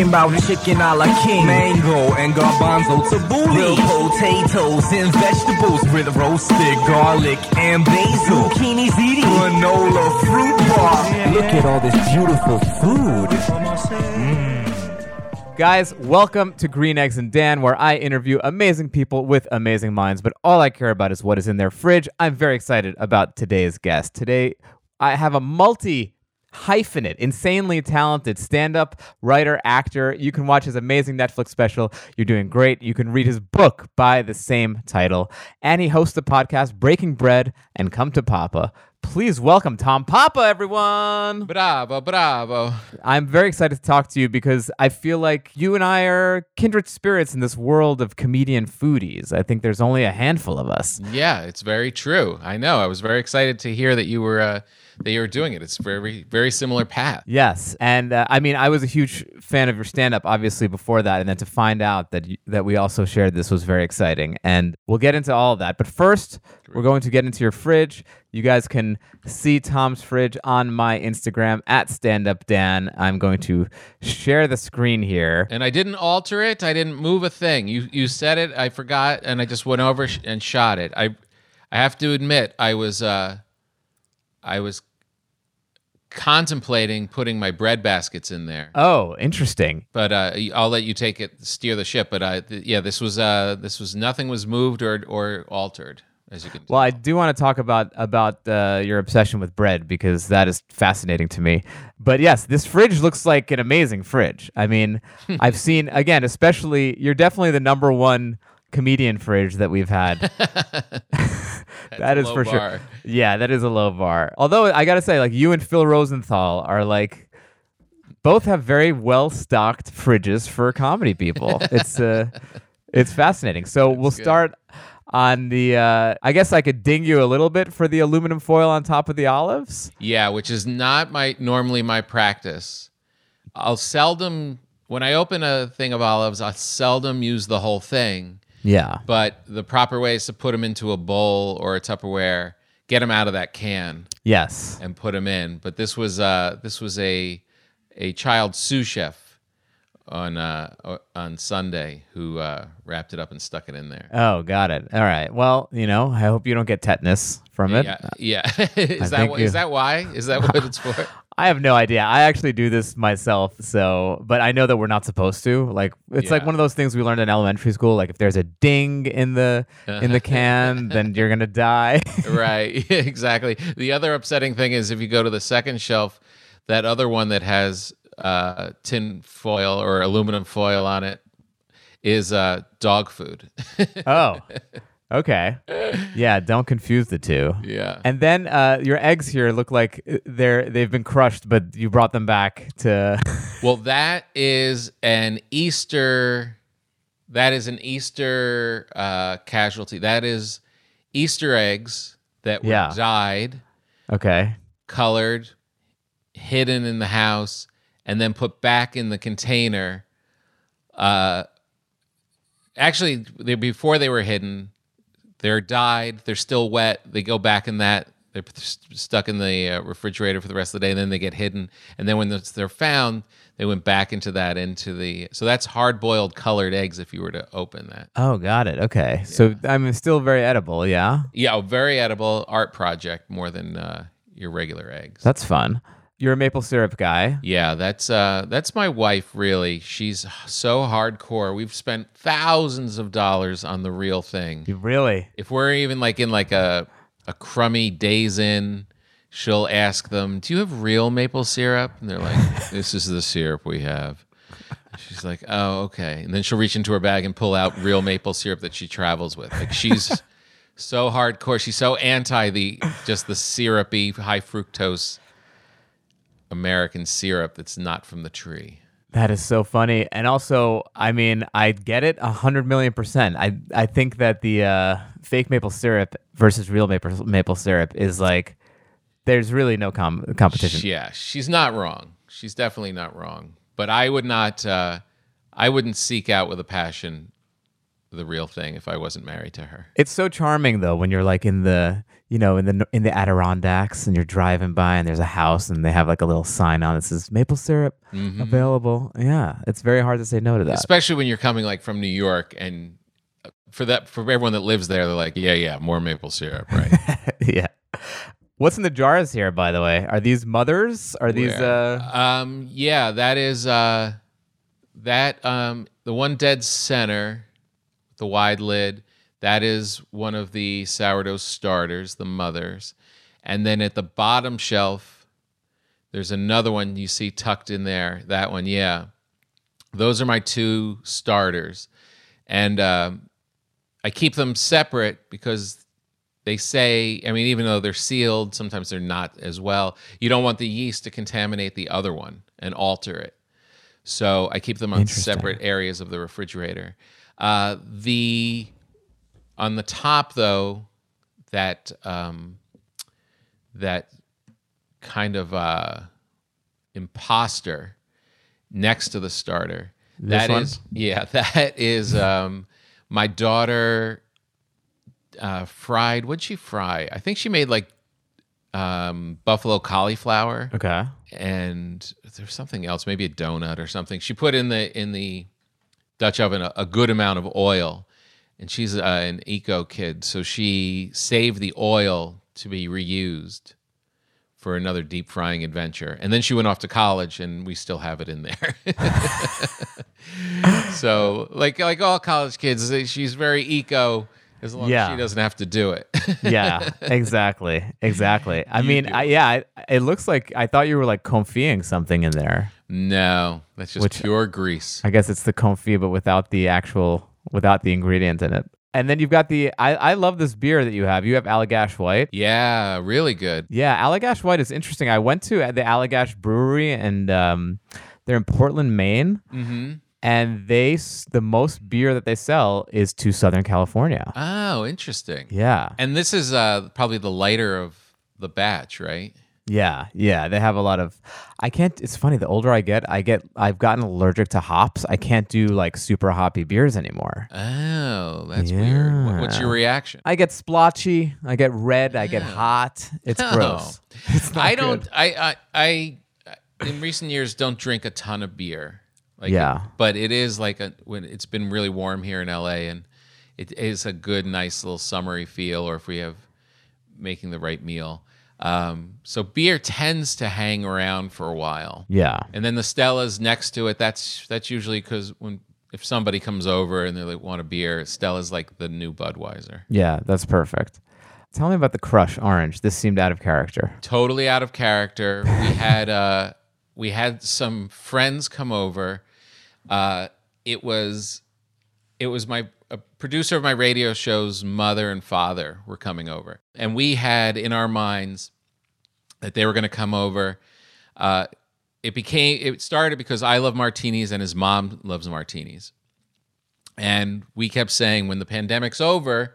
talking about chicken a la king, mango and garbanzo tabbouleh, real potatoes and vegetables with roasted garlic and basil, zucchini ziti, granola fruit bar. Look at all this beautiful food. Mm. Guys, welcome to Green Eggs and Dan, where I interview amazing people with amazing minds, but all I care about is what is in their fridge. I'm very excited about today's guest. Today, I have a multi hyphenate, insanely talented stand up writer, actor. You can watch his amazing Netflix special. You're doing great. You can read his book by the same title. And he hosts the podcast Breaking Bread and Come to Papa. Please welcome Tom Papa, everyone. Bravo, bravo. I'm very excited to talk to you because I feel like you and I are kindred spirits in this world of comedian foodies. I think there's only a handful of us. Yeah, it's very true. I know. I was very excited to hear that you were uh, that you were doing it. It's very very similar path. Yes, and uh, I mean, I was a huge fan of your stand-up, obviously before that, and then to find out that you, that we also shared this was very exciting. And we'll get into all of that, but first, we're going to get into your fridge. You guys can see Tom's fridge on my Instagram at StandUpDan. I'm going to share the screen here. And I didn't alter it. I didn't move a thing. You you said it. I forgot, and I just went over sh- and shot it. I I have to admit, I was uh, I was contemplating putting my bread baskets in there. Oh, interesting. but uh, I'll let you take it, steer the ship. But uh, th- yeah, this was uh, this was nothing was moved or or altered, as you can. Well, I do want to talk about about uh, your obsession with bread because that is fascinating to me. But yes, this fridge looks like an amazing fridge. I mean, I've seen again, especially you're definitely the number one comedian fridge that we've had. that is for bar. sure. Yeah, that is a low bar. Although I gotta say, like you and Phil Rosenthal are like both have very well stocked fridges for comedy people. it's uh, it's fascinating. So we'll good. start on the. Uh, I guess I could ding you a little bit for the aluminum foil on top of the olives. Yeah, which is not my normally my practice. I'll seldom when I open a thing of olives, I seldom use the whole thing. Yeah. But the proper way is to put them into a bowl or a Tupperware, get them out of that can, Yes. and put them in. But this was uh, this was a a child sous chef on uh, on Sunday who uh, wrapped it up and stuck it in there. Oh, got it. All right. Well, you know, I hope you don't get tetanus from it. Yeah, yeah. is that wh- you- is that why? Is that what it's for? I have no idea. I actually do this myself, so but I know that we're not supposed to. Like it's like one of those things we learned in elementary school. Like if there's a ding in the in the can, then you're gonna die. right exactly the other upsetting thing is if you go to the second shelf that other one that has uh, tin foil or aluminum foil on it is uh, dog food oh, okay. Yeah, don't confuse the two. yeah And then uh, your eggs here look like they're they've been crushed, but you brought them back to. well that is an easter that is an easter uh, casualty that is easter eggs that were Yeah. dyed okay. colored, hidden in the house, and then put back in the container. Uh, actually, they, before they were hidden, they're dyed. They're still wet. They go back in that. They're p- stuck in the uh, refrigerator for the rest of the day, and then they get hidden. And then when they're found, they went back into that into the. So that's hard boiled colored eggs. If you were to open that, Oh, got it. Okay. So I'm still very edible. Yeah. yeah, very edible art project more than uh, your regular eggs. That's fun. You're a maple syrup guy. Yeah, that's uh that's my wife really. She's so hardcore. We've spent thousands of dollars on the real thing. Really? If we're even like in like a a crummy Days Inn, she'll ask them, "Do you have real maple syrup?" And they're like, "This is the syrup we have." She's like, "Oh, okay." And then she'll reach into her bag and pull out real maple syrup that she travels with. Like she's so hardcore. She's so anti the just the syrupy high fructose American syrup that's not from the tree. That is so funny. And also, I mean, I get it a hundred million percent. I I think that the uh, fake maple syrup versus real maple maple syrup is like there's really no com- competition. Yeah, she's not wrong. She's definitely not wrong. But I would not. Uh, I wouldn't seek out with a passion the real thing if I wasn't married to her. It's so charming though when you're like in the you know in the in the Adirondacks and you're driving by and there's a house and they have like a little sign on that says maple syrup Mm-hmm. available. Yeah, it's very hard to say no to that. Especially when you're coming like from New York and uh, for that for everyone that lives there, they're like, yeah, yeah, more maple syrup, right? yeah. What's in the jars here, by the way? Are these mothers? Are these Where? uh um, yeah, that is uh, that um, the one dead center, the wide lid. That is one of the sourdough starters, the mothers, and then at the bottom shelf, there's another one you see tucked in there. That one, yeah, those are my two starters, and um, I keep them separate because they say, I mean, even though they're sealed, sometimes they're not as well. You don't want the yeast to contaminate the other one and alter it. So I keep them on separate areas of the refrigerator. Uh, the on the top though, that um, that kind of uh, imposter next to the starter. This That one? is- yeah, that is um, my daughter uh, fried. What'd she fry? I think she made like um, buffalo cauliflower okay? and there's something else, maybe a donut or something. She put in the in the Dutch oven a, a good amount of oil, and she's uh, an eco kid, so she saved the oil to be reused for another deep frying adventure. And then she went off to college, and we still have it in there. so, like like all college kids, she's very eco. As long Yeah. as she doesn't have to do it. Yeah, exactly, exactly. I mean, I, yeah, I, it looks like I thought you were like confying something in there. no, that's just Which- pure grease. I guess it's the confit, but without the actual, without the ingredient in it. And then you've got the. I, I love this beer that you have. You have Allagash White. Yeah, really good. Yeah, Allagash White is interesting. I went to at the Allagash Brewery, and um, they're in Portland, Maine. Mm-hmm. And they the most beer that they sell is to Southern California. Oh, interesting. Yeah, And this is uh, probably the lighter of the batch, right? Yeah, yeah. They have a lot of. I can't. It's funny. The older I get, I get. I've gotten allergic to hops. I can't do like super hoppy beers anymore. Oh, that's weird. What- What's your reaction? I get splotchy. I get red. I get hot. It's Oh. gross. It's not I don't. I, I I in recent years don't drink a ton of beer. Like Yeah. but it is like a when it's been really warm here in LA, and it is a good, nice little summery feel. Or if we have making the right meal, um, so beer tends to hang around for a while. Yeah. And then the Stella's next to it. That's that's usually because when if somebody comes over and they like want a beer, Stella's like the new Budweiser. Yeah. That's perfect. Tell me about the Crush Orange. This seemed out of character. Totally out of character. We had uh we had some friends come over. Uh it was it was my a producer of my radio show's mother and father were coming over. And we had in our minds that they were going to come over. Uh, it became it started because I love martinis and his mom loves martinis. And we kept saying when the pandemic's over,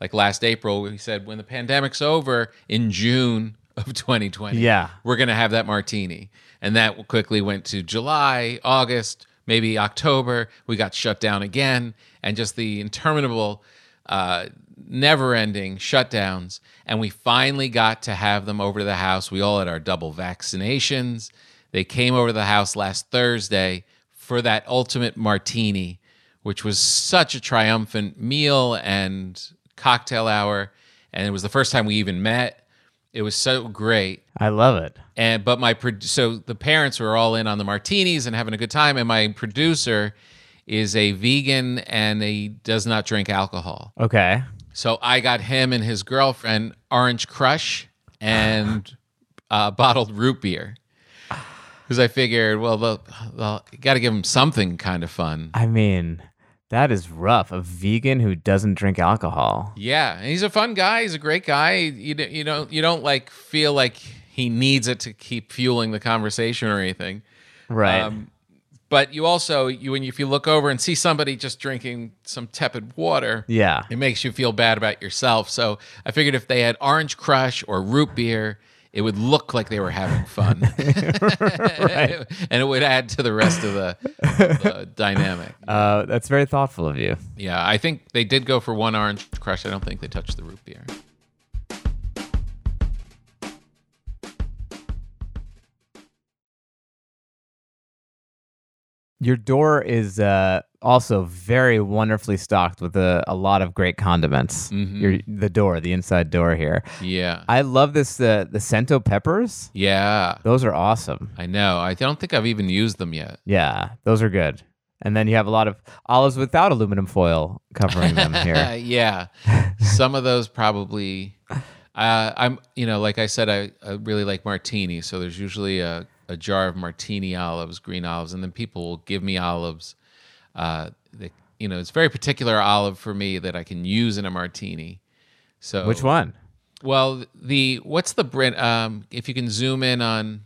like last April, we said when the pandemic's over in June of 2020, Yeah. we're going to have that martini. And that quickly went to July, August, maybe October. We got shut down again. And just the interminable, uh, never ending shutdowns. And we finally got to have them over to the house. We all had our double vaccinations. They came over to the house last Thursday for that ultimate martini, which was such a triumphant meal and cocktail hour. And it was the first time we even met. It was so great I love it. And but my pro- so the parents were all in on the martinis and having a good time. And my producer is a vegan and he does not drink alcohol. Okay. so i got him and his girlfriend orange crush and uh, bottled root beer. Because i figured well they'll, they'll got to give them something kind of fun. I mean, that is rough. A vegan who doesn't drink alcohol. yeah. And he's a fun guy. He's a great guy. You, you don't you don't like feel like he needs it to keep fueling the conversation or anything Right. Um, but you also you when you, if you look over and see somebody just drinking some tepid water, yeah. it makes you feel bad about yourself. So I figured if they had orange crush or root beer, it would look like they were having fun, and it would add to the rest of the, the dynamic. Uh, that's very thoughtful of you. Yeah, I think they did go for one orange crush. I don't think they touched the root beer. Your door is uh, also very wonderfully stocked with a, a lot of great condiments. Mhm. Your the door, the inside door here. Yeah, I love this uh, the Cento peppers. yeah, Those are awesome. I know. I don't think I've even used them yet. Yeah, those are good. And then you have a lot of olives without aluminum foil covering them here. yeah, some of those probably. Uh, I'm, you know, like I said, I, I really like martini. So there's usually a, a jar of martini olives, green olives, and then people will give me olives. Uh, you know, it's very particular olive for me that I can use in a martini. So Which one? Well, the what's the brand? Um, if you can zoom in on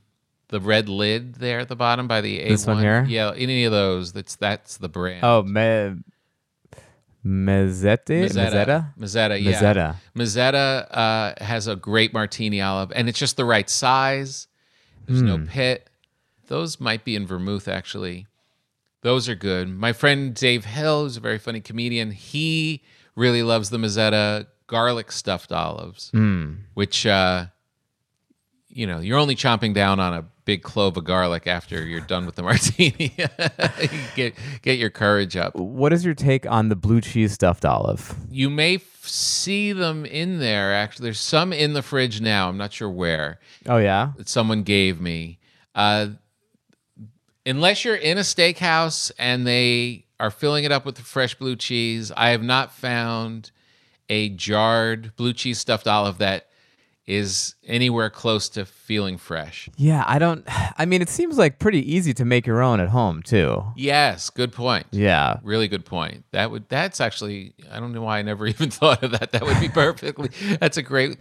the red lid there at the bottom by the A1. This one here? Yeah, any of those. That's that's the brand. Oh, me, mezzette? Mezzetta. Mezzetta, yeah. Mezzetta. Mezzetta uh, has a great martini olive, and it's just the right size. There's no Hmm. pit. Those might be in vermouth, actually. Those are good. My friend Dave Hill, who's a very funny comedian, he really loves the Mezzetta garlic stuffed olives, Hmm. which, uh, you know, you're only chomping down on a big clove of garlic after you're done with the martini. get get your courage up. What is your take on the blue cheese stuffed olive? You may see them in there. Actually, there's some in the fridge now. I'm not sure where Oh yeah, that someone gave me. Uh, unless you're in a steakhouse and they are filling it up with the fresh blue cheese, I have not found a jarred blue cheese stuffed olive that is anywhere close to feeling fresh. yeah. I don't. I mean, it seems like pretty easy to make your own at home too. Yes, good point. Yeah. Really good point. That would that's actually I don't know why I never even thought of that. That would be perfectly. that's a great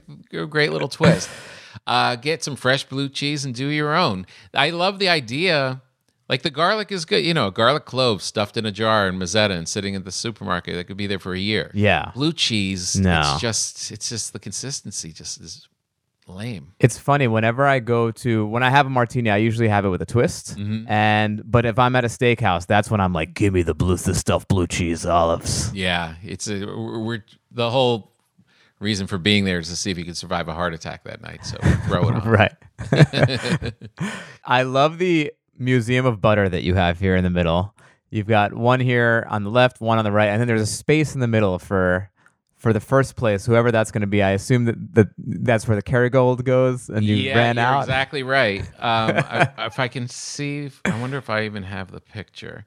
great little twist. Uh, get some fresh blue cheese and do your own. I love the idea. Like the garlic is good, you know, garlic clove stuffed in a jar in Mezzetta and sitting at the supermarket that could be there for a year. Yeah. Blue cheese, No. it's just it's just the consistency just is lame. It's funny whenever I go to when I have a martini, I usually have it with a twist. Mm-hmm. And but if I'm at a steakhouse, that's when I'm like, give me the blue the stuffed blue cheese olives. Yeah, it's a we're the whole reason for being there is to see if you could survive a heart attack that night. So throw it on. Right. I love the museum of butter that you have here in the middle. You've got one here on the left, one on the right, and then there's a space in the middle for for the first place, whoever that's going to be. I assume that, that that's where the Kerrygold goes, and you yeah, ran you're out. exactly right. Um, I, if I can see, I wonder if I even have the picture.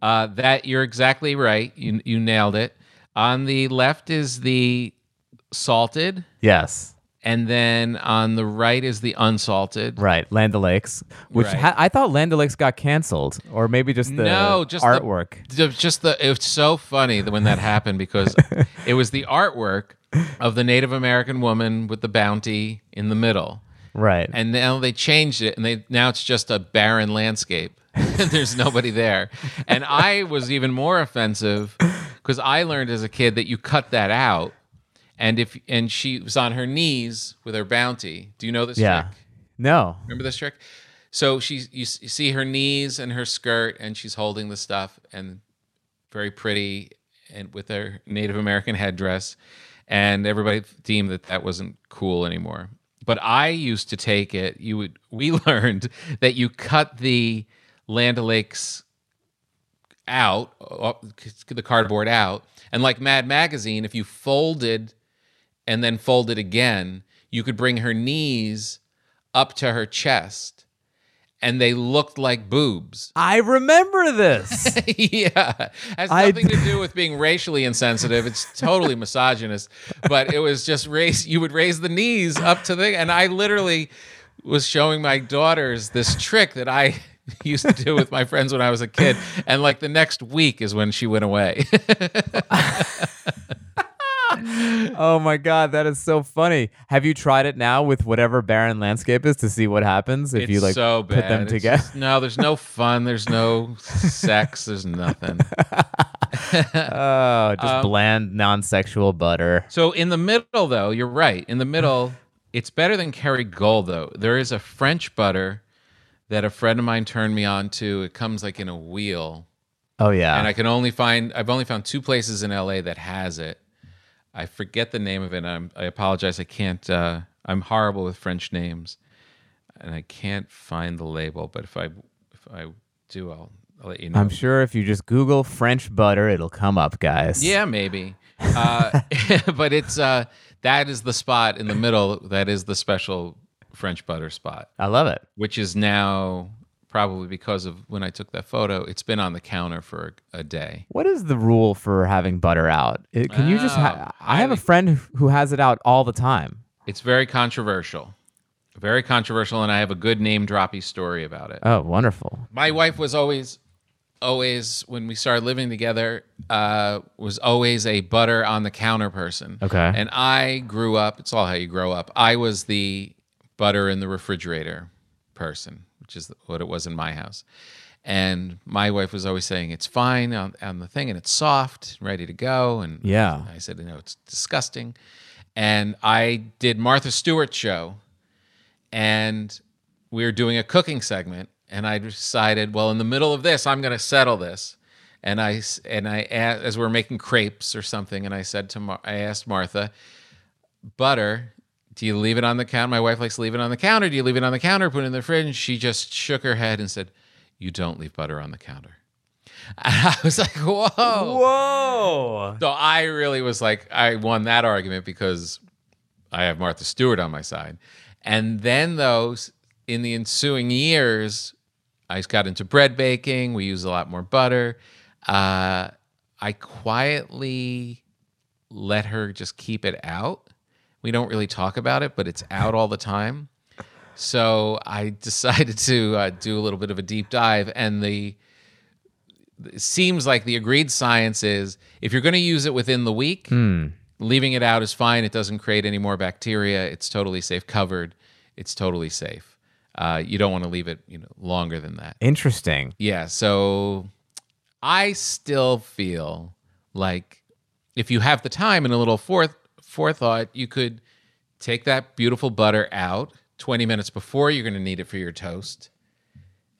Uh, that you're exactly right. You you nailed it. On the left is the salted, Yes, and then on the right is the unsalted. right. Land O'Lakes, which Right. ha- I thought Land O'Lakes got canceled, or maybe just the no, just artwork. the- just the it was so funny that when that happened because it was the artwork of the Native American woman with the bounty in the middle. right. and now they changed it and they now it's just a barren landscape and there's nobody there and i was even more offensive because i learned as a kid that you cut that out and if and she was on her knees with her bounty. Do you know this yeah. trick? No. remember this trick? So she's you, you see her knees and her skirt and she's holding the stuff and very pretty and with her native american headdress. And everybody deemed that that wasn't cool anymore. But i used to take it you would we learned that you cut the land o'lakes out uh, the cardboard out. And like mad magazine if you folded and then folded again. You could bring her knees up to her chest and they looked like boobs. I remember this. yeah. Has nothing d- to do with being racially insensitive. It's totally misogynist. But it was just raise you would raise the knees up to the and i literally was showing my daughters this trick that i used to do with my friends when i was a kid. And like the next week is when she went away oh my god, that is so funny. Have you tried it now with whatever barren landscape is to see what happens if it's you like so put them It's together? just- no there's no fun there's no sex there's nothing oh, just Um, bland, non-sexual butter. So in the middle, though, you're right. In the middle, It's better than Kerrygold though. There is a French butter that a friend of mine turned me on to. It comes like in a wheel, Oh yeah. and I can only find I've only found two places in LA that has it. I forget the name of it. I'm, I apologize. I can't. Uh, I'm horrible with French names, and I can't find the label. But if I if I do, I'll, I'll let you know. I'm sure if you just Google French butter, it'll come up, guys. Yeah, maybe. Uh, but it's uh, that is the spot in the middle. That is the special French butter spot, I love it. which is now probably because of when I took that photo. It's been on the counter for a day. What is the rule for having butter out? It- can you just? Ha- Oh, I have a friend who- who has it out all the time. It's very controversial, very controversial, and I have a good name droppy story about it. Oh, wonderful. my wife was always always when we started living together uh was always a butter on the counter person Okay. and i grew up it's all how you grow up i was the butter in the refrigerator person which is what it was in my house. And my wife was always saying it's fine on, on the thing and it's soft ready to go. And Yeah. i said you know it's disgusting. And i did martha stewart's show and we were doing a cooking segment and i decided well in the middle of this i'm going to settle this. And I and i as we are making crepes or something and i said to Mar- i asked martha butter do you leave it on the counter my wife likes to leave it on the counter do you leave it on the counter put it in the fridge she just shook her head and said you don't leave butter on the counter and i was like whoa Whoa. so I really was like, I won that argument because I have Martha Stewart on my side. And then, though, in the ensuing years, I got into bread baking. We use a lot more butter. Uh, I quietly let her just keep it out. We don't really talk about it, but it's out all the time. So I decided to uh, do a little bit of a deep dive, and the it seems like the agreed science is if you're going to use it within the week, leaving it out is fine. It doesn't create any more bacteria. It's totally safe, covered. It's totally safe. Uh, you don't want to leave it, you know, longer than that. Interesting. Yeah. So I still feel like if you have the time and a little forth forethought, you could take that beautiful butter out 20 minutes before you're going to need it for your toast.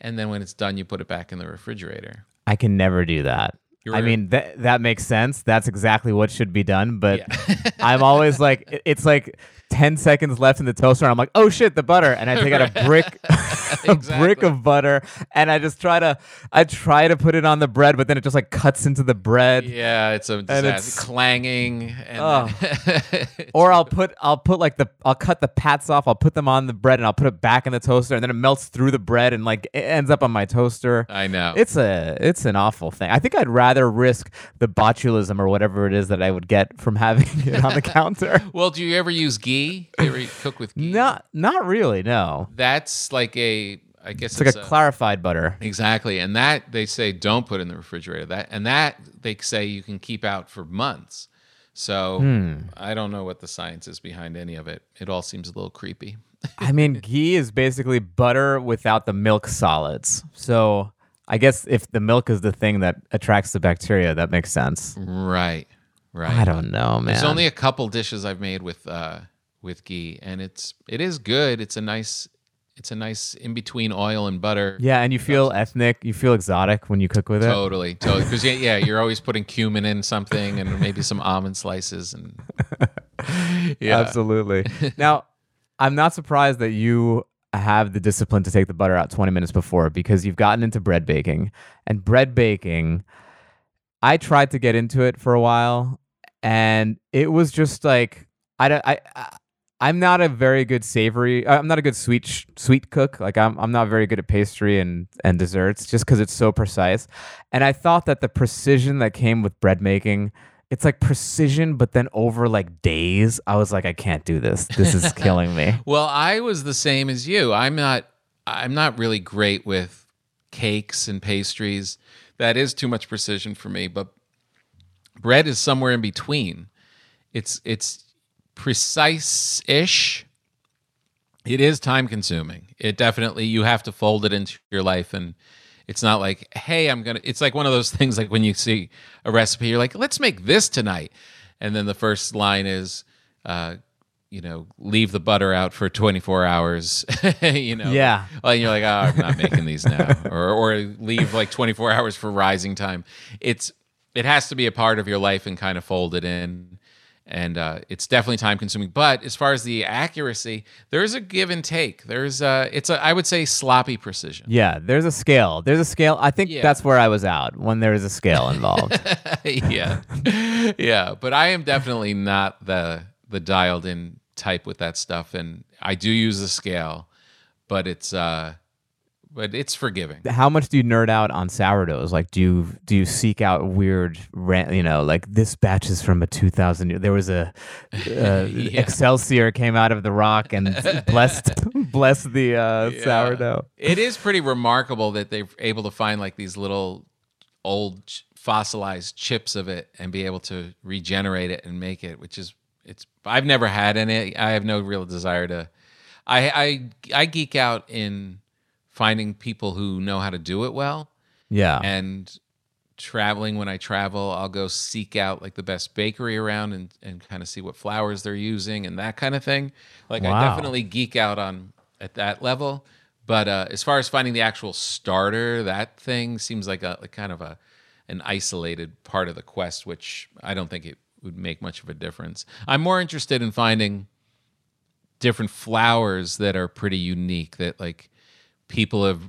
And then when it's done, you put it back in the refrigerator. I can never do that. You're I mean, that that makes sense. That's exactly what should be done. But I'm always like, it's like 10 seconds left in the toaster. And I'm like, oh shit, the butter. And I take out a brick, a brick of butter, and I just try to, I try to put it on the bread, but then it just like cuts into the bread. Yeah, it's a and it's- disaster. clanging. And Oh. Or I'll put, I'll put like the, I'll cut the pats off. I'll put them on the bread, and I'll put it back in the toaster, and then it melts through the bread, and like it ends up on my toaster. I know. It's a it's an awful thing. I think I'd rather risk the botulism or whatever it is that I would get from having it on the counter. well, do you ever use ghee? Do you ever cook with ghee? Not not really. No, That's like a, I guess it's like a clarified butter. Exactly, and that they say don't put in the refrigerator. That and that they say you can keep out for months. So Hmm. I don't know what the science is behind any of it. It all seems a little creepy. I mean, ghee is basically butter without the milk solids. So I guess if the milk is the thing that attracts the bacteria, that makes sense. Right, right. I don't know, man. There's only a couple dishes I've made with uh, with ghee, and it's it is good. It's a nice it's a nice in between oil and butter. yeah, and you feel ethnic. You feel exotic when you cook with it. Totally, totally. Because yeah, yeah, you're always putting cumin in something, and maybe some almond slices, and yeah, Absolutely. now, I'm not surprised that you have the discipline to take the butter out 20 minutes before because you've gotten into bread baking. And bread baking, I tried to get into it for a while and it was just like I don't I, I I'm not a very good savory. Uh, I'm not a good sweet sh- sweet cook. Like I'm I'm not very good at pastry and and desserts just cuz it's so precise. And I thought that the precision that came with bread making it's like precision, but then over like days, I was like, I can't do this. This is killing me. Well, I was the same as you. I'm not I'm not really great with cakes and pastries. That is too much precision for me, but bread is somewhere in between. It's it's precise-ish. It is time consuming. It definitely you have to fold it into your life and it's not like, hey, I'm gonna it's like one of those things like when you see a recipe, you're like, let's make this tonight. And then the first line is uh you know, leave the butter out for 24 hours, you know. Yeah. Well, and you're like, oh, I'm not making these now, or or leave like 24 hours for rising time. It's it has to be a part of your life and kind of fold it in, and uh, it's definitely time consuming. But as far as the accuracy, there's a give and take. There's uh it's a I would say sloppy precision. Yeah, there's a scale. There's a scale. I think Yeah. that's where I was out when there is a scale involved. yeah, yeah. But I am definitely not the the dialed in type with that stuff, and I do use the scale, but it's uh, but it's forgiving. How much do you nerd out on sourdoughs? Like, do you do you seek out weird, ran- you know, like this batch is from a 2000. There was a uh, Excelsior came out of the rock and blessed blessed the uh, Yeah. sourdough. It is pretty remarkable that they're able to find like these little old fossilized chips of it and be able to regenerate it and make it, which is it's. I've never had any. I have no real desire to. I I I geek out in finding people who know how to do it well Yeah, and traveling when I travel, I'll go seek out like the best bakery around and, and kind of see what flours they're using and that kind of thing. Like I definitely geek out on at that level. But uh, as far as finding the actual starter, that thing seems like a like kind of a an isolated part of the quest, which I don't think it would make much of a difference. I'm more interested in finding different flowers that are pretty unique that like people have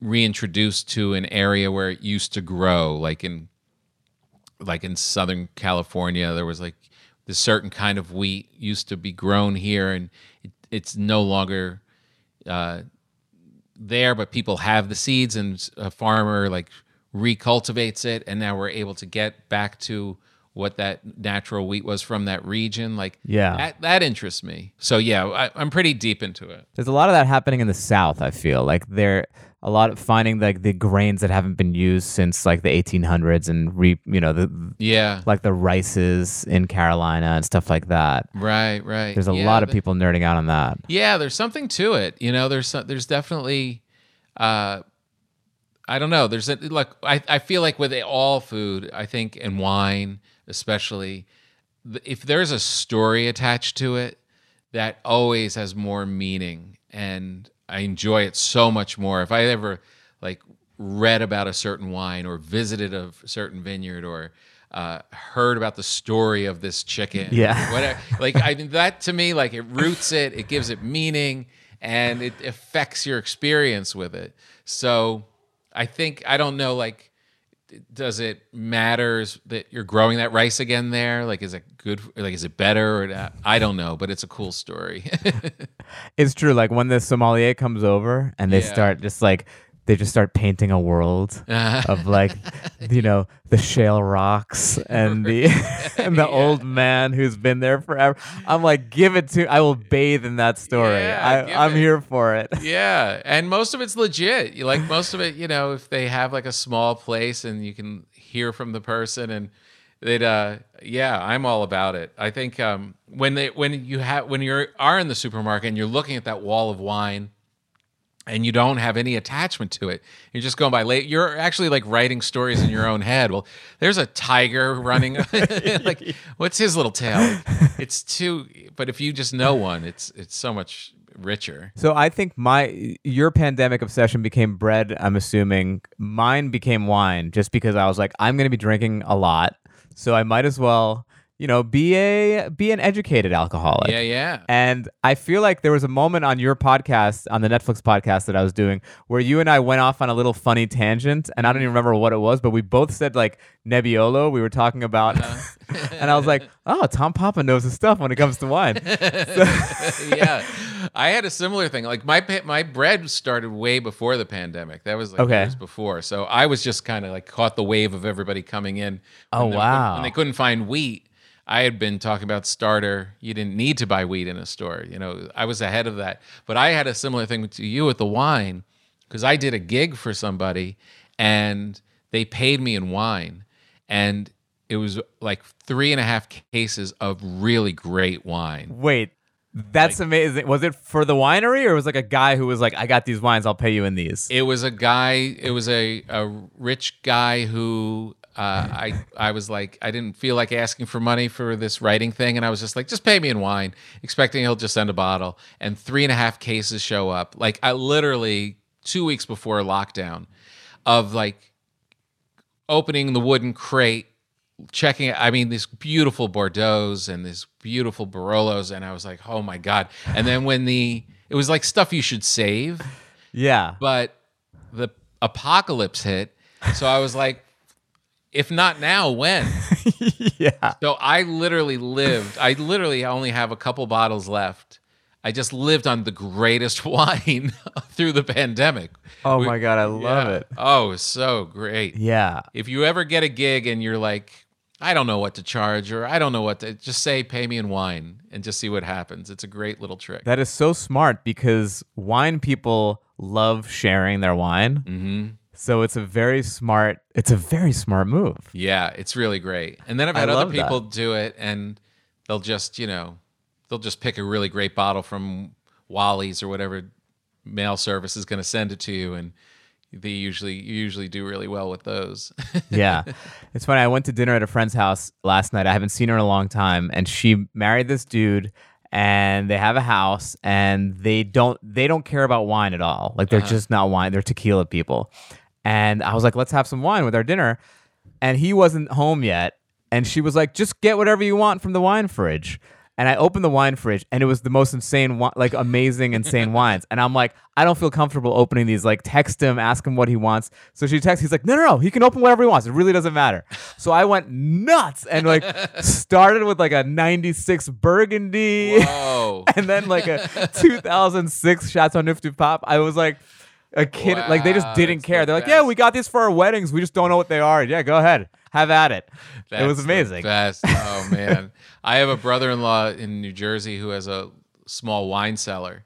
reintroduced to an area where it used to grow like in like in southern california there was like this certain kind of wheat used to be grown here and it, it's no longer uh, there but people have the seeds and a farmer like recultivates it and now we're able to get back to what that natural wheat was from that region like Yeah. that, that interests me so yeah I, i'm pretty deep into it There's a lot of that happening in the South. I feel like there a lot of finding like the grains that haven't been used since like the 1800s and re you know the yeah like the rices in Carolina and stuff like that. right right There's a Yeah, lot of people nerding out on that. Yeah, there's something to it. You know, there's some- there's definitely uh I don't know. There's a like I, I feel like with all food, I think and wine especially if there's a story attached to it that always has more meaning and I enjoy it so much more. If I ever like read about a certain wine or visited a certain vineyard or uh, heard about the story of this chicken, Yeah. whatever. Like I mean that to me, like it roots it, it gives it meaning, and it affects your experience with it. So I think I don't know, like. Does it matters that you're growing that rice again there? Like, is it good? Like, is it better or not? I don't know, but it's a cool story. It's true. Like when the sommelier comes over and they Yeah. start just like they just start painting a world of like you know the shale rocks and the and the old man who's been there forever. I'm like, give it to. I will bathe in that story. Yeah, I, I'm it. here for it. Yeah, and most of it's legit. You like most of it, you know, if they have like a small place and you can hear from the person and they'd uh yeah, I'm all about it. I think um when they when you have when you're are in the supermarket and you're looking at that wall of wine and you don't have any attachment to it. You're just going by late. You're actually like writing stories in your own head. Well, there's a tiger running. like, what's his little tail? It's too. But if you just know one, it's it's so much richer. So I think my your pandemic obsession became bread. I'm assuming mine became wine, just because I was like, I'm going to be drinking a lot, so I might as well, you know, be a be an educated alcoholic. Yeah, yeah. And I feel like there was a moment on your podcast, on the Netflix podcast that I was doing, where you and I went off on a little funny tangent, and I don't even remember what it was, but we both said like Nebbiolo. We were talking about, uh-huh. and I was like, "Oh, Tom Papa knows his stuff when it comes to wine." yeah, I had a similar thing. Like my my bread started way before the pandemic. That was like Okay. years before. So I was just kind of like caught the wave of everybody coming in. Oh, when the- when- wow. When they couldn't find wheat, I had been talking about starter. You didn't need to buy wheat in a store. You know, I was ahead of that. But I had a similar thing to you with the wine because I did a gig for somebody and they paid me in wine and. It was like three and a half cases of really great wine. Wait, that's amazing. Was it for the winery, or was it like a guy who was like, "I got these wines, I'll pay you in these"? It was a guy. It was a a rich guy who Uh, I I was like I didn't feel like asking for money for this writing thing, and I was just like, just pay me in wine, expecting he'll just send a bottle. And three and a half cases show up, like I literally two weeks before lockdown, of like opening the wooden crate, checking it. I mean, these beautiful Bordeaux's and these beautiful Barolos, and I was like, oh my god. And then when the it was like stuff you should save, Yeah. but the apocalypse hit, so I was like, if not now, when? yeah. So I literally lived. I literally only have a couple bottles left. I just lived on the greatest wine through the pandemic. Oh We- my god, I love Yeah. it. Oh, so great. Yeah. If you ever get a gig and you're like, I don't know what to charge or I don't know what to just say pay me in wine and just see what happens. It's a great little trick. That is so smart because wine people love sharing their wine. hmm So it's a very smart it's a very smart move. Yeah, it's really great. And then I've had love other people do it and they'll just, you know, they'll just pick a really great bottle from Wally's or whatever mail service is going to send it to you and they usually you usually do really well with those. yeah. It's funny. I went to dinner at a friend's house last night. I haven't seen her in a long time. And she married this dude and they have a house and they don't they don't care about wine at all. Like they're uh-huh. just not wine. They're tequila people. And I was like, let's have some wine with our dinner. And he wasn't home yet. And she was like, just get whatever you want from the wine fridge. And I opened the wine fridge and it was the most insane, like amazing, insane wines. And I'm like, I don't feel comfortable opening these. Like, text him, ask him what he wants. So she texts, he's like, no, no, no, he can open whatever he wants. It really doesn't matter. So I went nuts and like started with like a 96 Burgundy Whoa. and then like a 2006 Chateau Neuf du Pape. I was like, a kid, like they just didn't care. the They're like, yeah, we got these for our weddings. We just don't know what they are. Yeah, go ahead, have at it. it was That's amazing. best. Oh man, I have a brother-in-law in New Jersey who has a small wine cellar,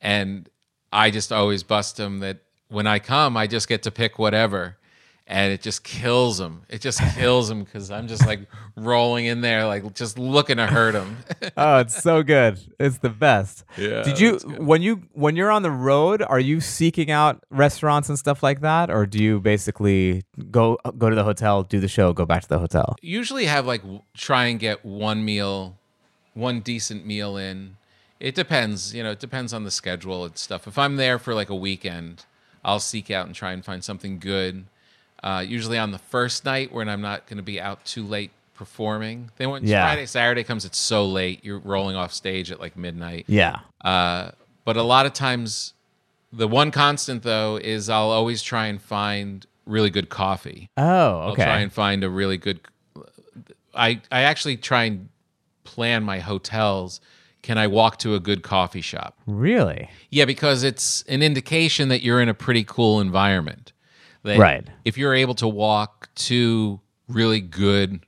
and I just always bust him that when I come, I just get to pick whatever, and it just kills him. It just kills him because I'm just like rolling in there, like just looking to hurt him. oh, it's so good. It's the best. Yeah, Did you when you when you're on the road, are you seeking out restaurants and stuff like that, or do you basically go go to the hotel, do the show, go back to the hotel? usually have like try and get one meal, one decent meal in. It depends, you know, it depends on the schedule and stuff. If I'm there for like a weekend, I'll seek out and try and find something good. Uh, usually on the first night when I'm not going to be out too late performing. Then when Yeah. Friday, Saturday comes, it's so late. You're rolling off stage at like midnight. Yeah. Uh, but a lot of times, the one constant though is I'll always try and find really good coffee. Oh, I'll okay. try and find a really good. I I actually try and plan my hotels. Can I walk to a good coffee shop? really? Yeah, because it's an indication that you're in a pretty cool environment. That Right. If you're able to walk to really good,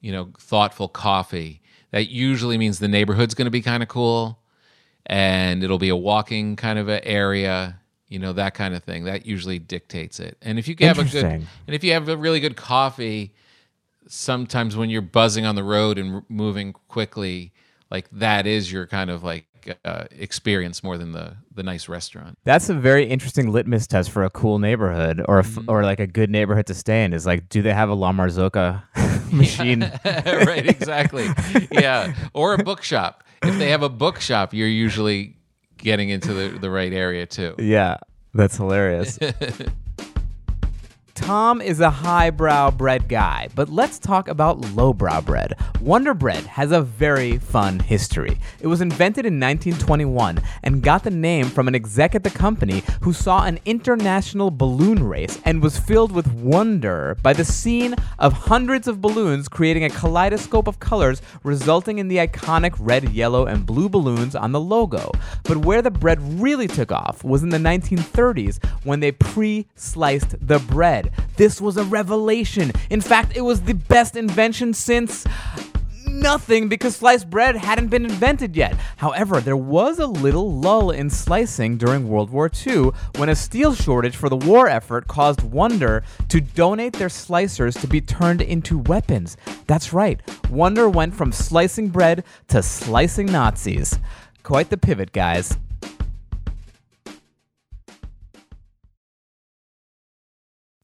you know, thoughtful coffee, that usually means the neighborhood's going to be kind of cool, and it'll be a walking kind of a area. You know that kind of thing. That usually dictates it. And if you have a good, and if you have a really good coffee, sometimes when you're buzzing on the road and moving quickly, like that is your kind of like uh, experience more than the the nice restaurant. That's a very interesting litmus test for a cool neighborhood or a f Mm-hmm. or like a good neighborhood to stay in. Is like, do they have a La Marzocco machine? right, exactly. Yeah, or a bookshop. If they have a bookshop, you're usually getting into the, the right area too. Yeah, that's hilarious. Tom is a highbrow bread guy, but let's talk about lowbrow bread. Wonder Bread has a very fun history. It was invented in 1921 and got the name from an exec at the company who saw an international balloon race and was filled with wonder by the scene of hundreds of balloons creating a kaleidoscope of colors, resulting in the iconic red, yellow, and blue balloons on the logo. But where the bread really took off was in the 1930s when they pre sliced the bread. This was a revelation. In fact, it was the best invention since nothing because sliced bread hadn't been invented yet. However, there was a little lull in slicing during World War II when a steel shortage for the war effort caused Wonder to donate their slicers to be turned into weapons. That's right, Wonder went from slicing bread to slicing Nazis. Quite the pivot, guys.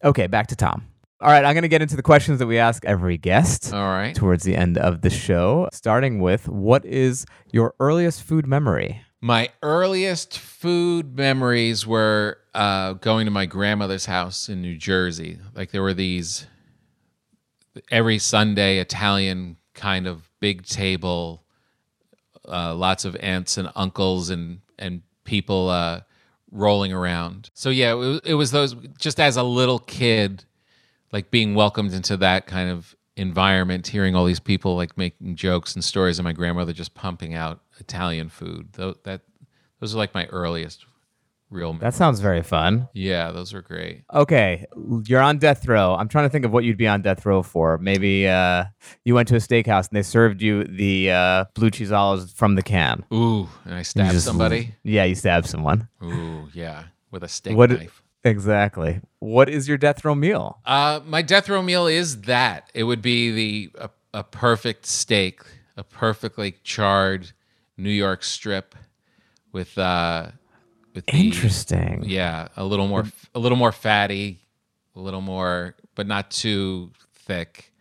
Okay, back to Tom. All right, I'm going to get into the questions that we ask every guest All right. towards the end of the show, starting with what is your earliest food memory? My earliest food memories were uh, going to my grandmother's house in New Jersey. Like there were these every Sunday Italian kind of big table, uh, lots of aunts and uncles and and people uh, rolling around. So yeah, it was, it was those. Just as a little kid, like being welcomed into that kind of environment, hearing all these people like making jokes and stories, and my grandmother just pumping out Italian food. That those are like my earliest real. mem- That sounds very fun. yeah, those were great. Okay, you're on death row. I'm trying to think of what you'd be on death row for. Maybe uh, you went to a steakhouse and they served you the uh, blue cheese olives from the can. Ooh, and I stabbed just- somebody. Yeah, you stabbed someone. Ooh, yeah, with a steak What- knife. Exactly. What is your death row meal? Uh, my death row meal is that. It would be the a, a perfect steak, a perfectly charred New York strip with uh with the, Interesting. Yeah, a little more a little more fatty, a little more but not too thick.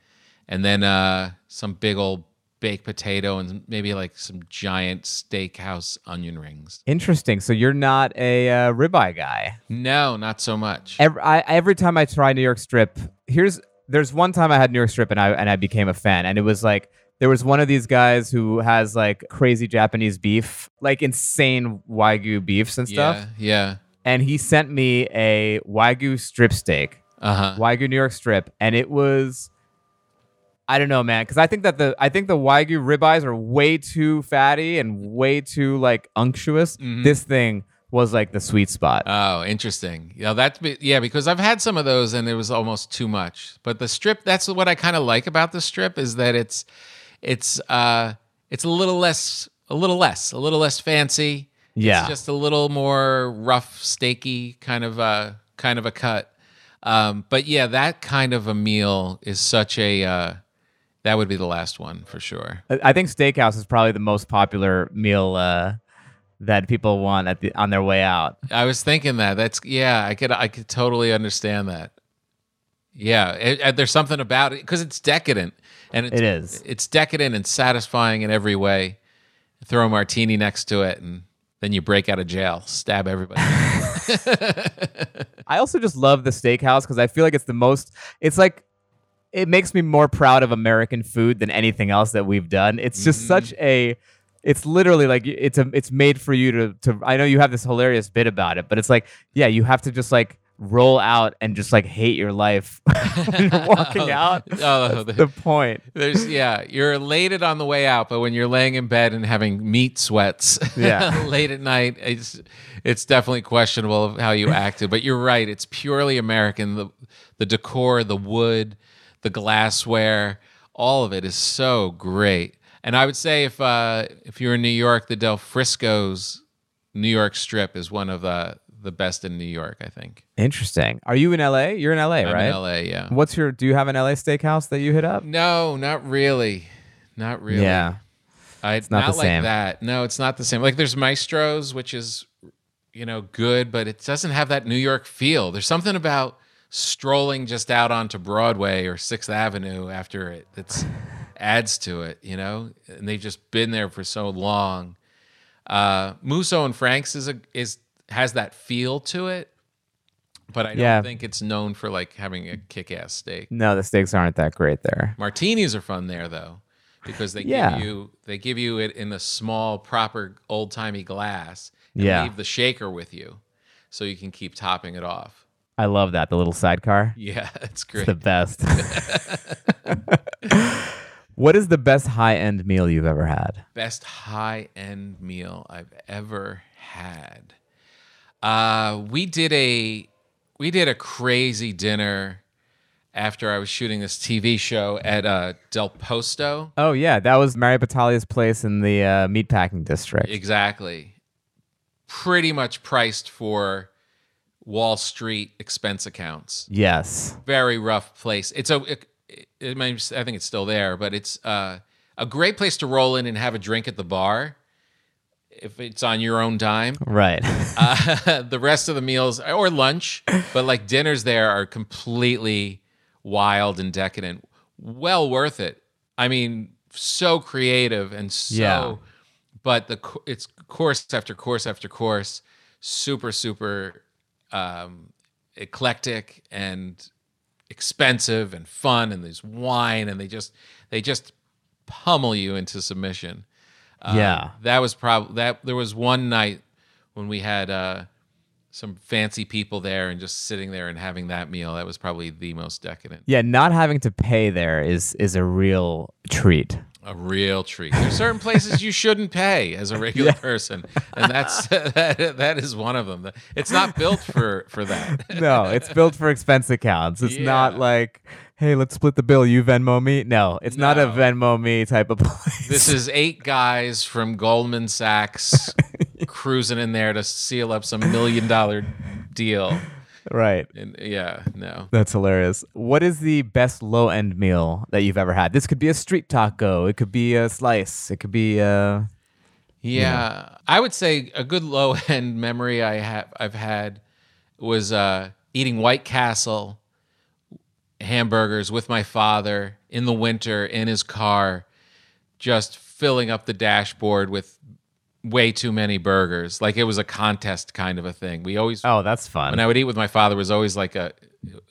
And then uh some big old baked potato and maybe like some giant steakhouse onion rings. Interesting. So you're not a uh, ribeye guy. No, not so much. Every, I, every time I try New York strip, here's there's one time I had New York strip and I and I became a fan, and it was like there was one of these guys who has like crazy Japanese beef, like insane wagyu beefs and stuff, Yeah, yeah. and he sent me a wagyu strip steak, Uh-huh. wagyu New York strip, and it was. I don't know, man, because I think that the I think the wagyu ribeyes are way too fatty and way too like unctuous. Mhm. This thing was like the sweet spot. Oh, interesting. Yeah, that's be- yeah because I've had some of those and it was almost too much. But the strip, that's what I kind of like about the strip is that it's it's uh it's a little less a little less a little less fancy. Yeah. it's just a little more rough, steaky kind of uh kind of a cut. Um, but yeah, that kind of a meal is such a uh, that would be the last one for sure. I I think steakhouse is probably the most popular meal uh, that people want at the on their way out. I was thinking that. That's yeah. I could I could totally understand that. Yeah, it, it- there's something about it because it's decadent and it's, It is. It's decadent and satisfying in every way. Throw a martini next to it, and then you break out of jail, stab everybody. I also just love the steakhouse because I feel like it's the most. It's like it makes me more proud of American food than anything else that we've done. It's just Mhm. such a. It's literally like it's a. It's made for you to to. I know you have this hilarious bit about it, but it's like yeah, you have to just like roll out and just like hate your life walking out. Oh, That's the point. There's yeah, you're elated on the way out, but when you're laying in bed and having meat sweats, Yeah. late at night, it's it's definitely questionable of how you acted. But you're right; it's purely American. The the decor, the wood, the glassware, all of it is so great. And I would say if uh, if you're in New York, the Del Frisco's New York Strip is one of the the best in New York. I think. Interesting. Are you in LA? You're in LA, I'm right? in LA, yeah. What's your? Do you have an LA steakhouse that you hit up? No, not really. Not really. Yeah. I, it's not not, the like same. that. No, it's not the same. Like there's Mastro's, which is, you know, good, but it doesn't have that New York feel. There's something about strolling just out onto Broadway or Sixth Avenue after it that's adds to it, you know. And they've just been there for so long. Uh, Musso and Frank's is a is has that feel to it, but I don't Yeah. think it's known for like having a kick-ass steak. No, the steaks aren't that great there. Martinis are fun there though, because they Yeah. give you they give you it in a small, proper, old timey glass. And Yeah. leave the shaker with you, so you can keep topping it off. I love that the little sidecar. Yeah, it's It's great. the best. what is the best high end meal you've ever had? Best high end meal I've ever had. Uh, we did a we did a crazy dinner after I was shooting this TV show at uh, Del Posto. Oh yeah, that was Mario Batali's place in the uh, meatpacking district. Exactly. Pretty much priced for Wall Street expense accounts. yes. Very rough place. It's a, it, it, may- I think it's still there, but it's uh, a great place to roll in and have a drink at the bar if it's on your own dime. Right. Uh, the rest of the meals or lunch, but like dinners there are completely wild and decadent. Well worth it. I mean, so creative and so. Yeah. But the it's course after course after course, super super um, eclectic and expensive and fun, and there's wine, and they just they just pummel you into submission. Um, Yeah. that was probably that. There was one night when we had uh, some fancy people there, and just sitting there and having that meal. That was probably the most decadent. Yeah, not having to pay there is is a real treat. A real treat. There's certain places you shouldn't pay as a regular person, and that's that, that is one of them. It's not built for for that. No, it's built for expense accounts. It's not like, hey, let's split the bill. You Venmo me. No, it's not a Venmo me type of place. This is eight guys from Goldman Sachs cruising in there to seal up some million dollar deal. right. And yeah, no. That's hilarious. What is the best low end meal that you've ever had? This could be a street taco. It could be a slice. It could be uh Yeah, I would say a good low end memory I have I've had was uh, eating White Castle hamburgers with my father in the winter in his car, just filling up the dashboard with way too many burgers. Like it was a contest kind of a thing. We always oh, that's fun. when I would eat with my father it was always like a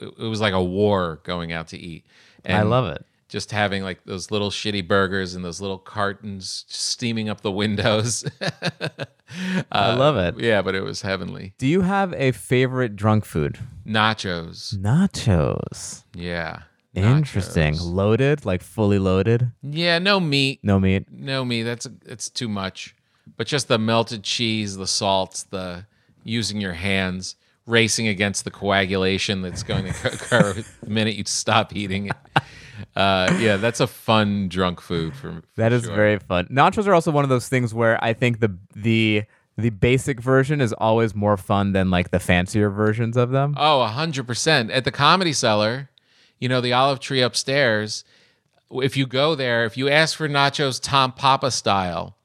it was like a war going out to eat. And I love it. Just having like those little shitty burgers and those little cartons steaming up the windows. I uh, love it. yeah, but it was heavenly. Do you have a favorite drunk food? Nachos. Nachos. Yeah. Interesting. Nachos. Loaded, like fully loaded. Yeah, no meat. No meat. No meat. That's it's too much. But just the melted cheese, the salts, the using your hands, racing against the coagulation that's going to occur the minute you stop eating it. Uh, yeah, that's a fun drunk food for. for That is sure. very fun. Nachos are also one of those things where I think the the the basic version is always more fun than like the fancier versions of them. Oh, hundred percent. At the Comedy Cellar, you know the Olive Tree upstairs. If you go there, if you ask for nachos Tom Papa style,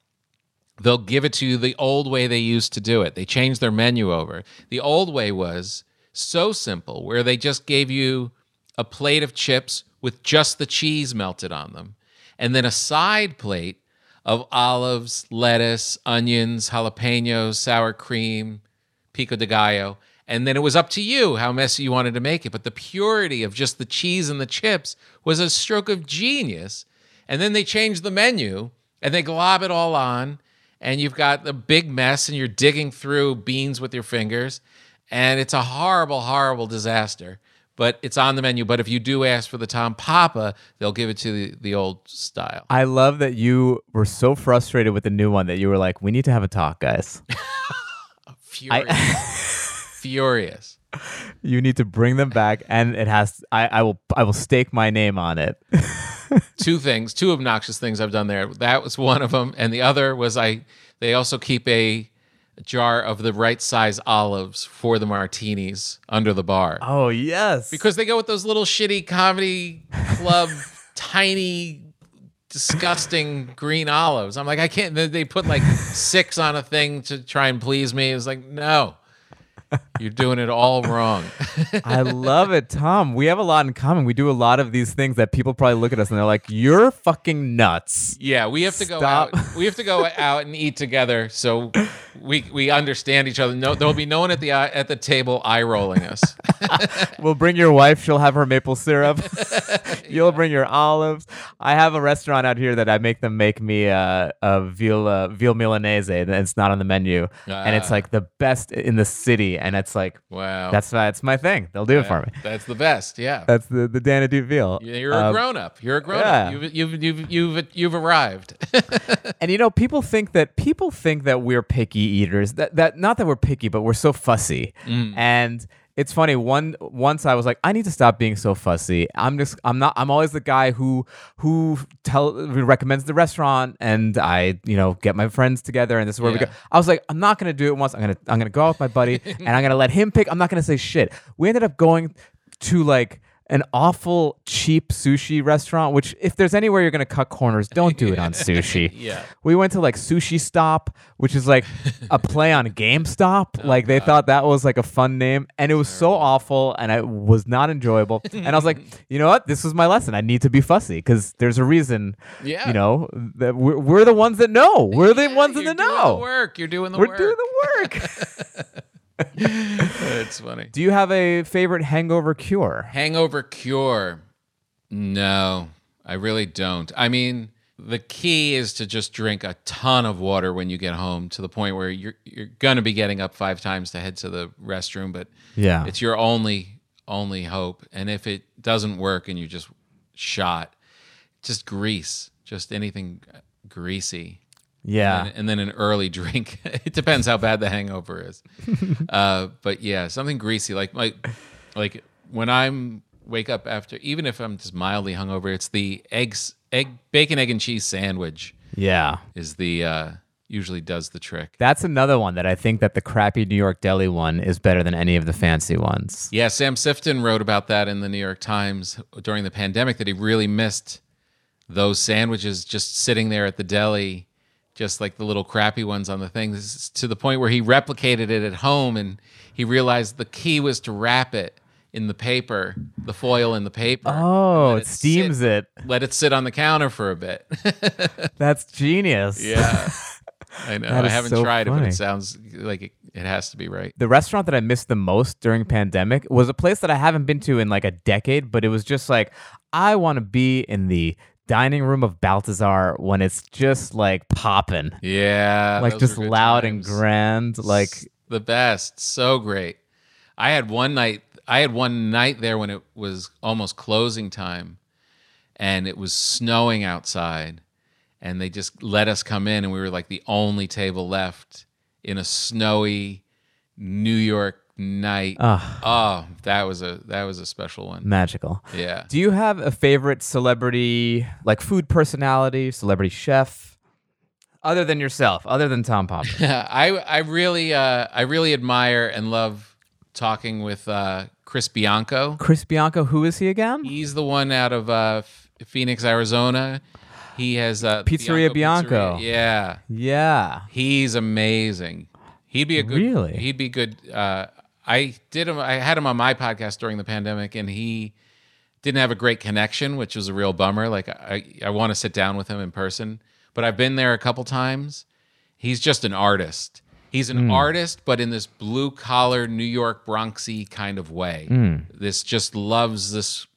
they'll give it to you the old way they used to do it. They changed their menu over. The old way was so simple, where they just gave you a plate of chips with just the cheese melted on them, and then a side plate of olives, lettuce, onions, jalapenos, sour cream, pico de gallo. And then it was up to you how messy you wanted to make it. But the purity of just the cheese and the chips was a stroke of genius. And then they changed the menu and they glob it all on. And you've got the big mess and you're digging through beans with your fingers. And it's a horrible, horrible disaster. But it's on the menu. But if you do ask for the Tom Papa, they'll give it to the, the old style. I love that you were so frustrated with the new one that you were like, "We need to have a talk, guys. Furious. Furious. you need to bring them back, and it has. I, I will. I will stake my name on it." two things, two obnoxious things I've done there. That was one of them, and the other was I. They also keep a jar of the right size olives for the martinis under the bar oh yes, because they go with those little shitty comedy club tiny. Disgusting green olives. I'm like, I can't. they- put like six on a thing to try and please me. It was like, no, you're doing it all wrong. I love it, Tom. We have a lot in common. We do a lot of these things that people probably look at us and they're like, "You're fucking nuts." Yeah, we have to go Stop. out. We have to go out and eat together, so we we understand each other. No, there will be no one at the eye- at the table eye rolling us. We'll bring your wife. She'll have her maple syrup. You'll bring your olives. I have a restaurant out here that I make them make me uh, a veal uh, veal milanese, and it's not on the menu, and it's Ah. like the best in the city, and it's like Wow, that's that's my thing. They'll do it for me. That's the best. Yeah, That's the the Dan Ahdoot veal. you're a Um, grown up. You're a grown yeah. up. You've you've you've you've you've arrived. And you know, people think that people think that we're picky eaters. That that not that we're picky, but we're so fussy. And it's funny. One once I was like, I need to stop being so fussy. I'm just I'm not I'm always the guy who who tell who recommends the restaurant and I, you know, get my friends together and this is where we go. I was like, I'm not gonna do it once. I'm gonna I'm gonna go out with my buddy and I'm gonna let him pick. I'm not gonna say shit. We ended up going to like an awful cheap sushi restaurant. Which, if there's anywhere you're gonna cut corners, don't do it on sushi. Yeah. we went to like Sushi Stop, which is like a play on GameStop. Oh, like they thought that was like a fun name, and it was so awful, and it was not enjoyable. and I was like, you know what? This was my lesson. I need to be fussy because there's a reason. Yeah. You know that we're, we're the ones that know. We're the Yeah, ones doing know. The work. You're doing the work. We're doing the work. It's funny. Do you have a favorite hangover cure? Hangover cure? No, I really don't. I mean, the key is to just drink a ton of water when you get home to the point where you're you're gonna be getting up five times to head to the restroom, but Yeah. it's your only only hope. And if it doesn't work and you're just shot, just grease, just anything greasy. Yeah. and, and then an early drink. it depends how bad the hangover is. uh, but yeah, something greasy like like like when I'm wake up after, even if I'm just mildly hungover, it's the eggs, egg, bacon, egg and cheese sandwich yeah. is the uh, usually does the trick. That's another one that I think that the crappy New York deli one is better than any of the fancy ones. Yeah, Sam Sifton wrote about that in the New York Times during the pandemic that he really missed those sandwiches just sitting there at the deli, just like the little crappy ones on the thing, This is to the point where he replicated it at home and he realized the key was to wrap it in the paper, the foil in the paper. Oh, Let it steams sit- it. Let it sit on the counter for a bit. That's genius. yeah. I know. I haven't so tried it, but it sounds like it, it has to be right. The restaurant that I missed the most during pandemic was a place that I haven't been to in like a decade, but it was just like I want to be in the dining room of Balthazar when it's just like popping, Yeah. like just loud and grand. Like the best so great i had one night i had one night there when it was almost closing time and it was snowing outside and they just let us come in and we were like the only table left in a snowy new york night Ah. oh that was a that was a special one magical. yeah Do you have a favorite celebrity, like food personality, celebrity chef, other than yourself, other than Tom Papa? I I really uh, I really admire and love talking with uh, Chris Bianco. Chris Bianco, who is he again? He's the one out of uh, Phoenix, Arizona. He has uh, Pizzeria Bianco. Pizzeria. Yeah, Yeah. he's amazing. He'd be a good. Really? He'd be good. Uh, I did him. I had him on my podcast during the pandemic, and he didn't have a great connection, which was a real bummer. Like I, I want to sit down with him in person, but I've been there a couple times. He's just an artist. He's an artist, but in this blue collar New York Bronxy kind of way. This just loves this,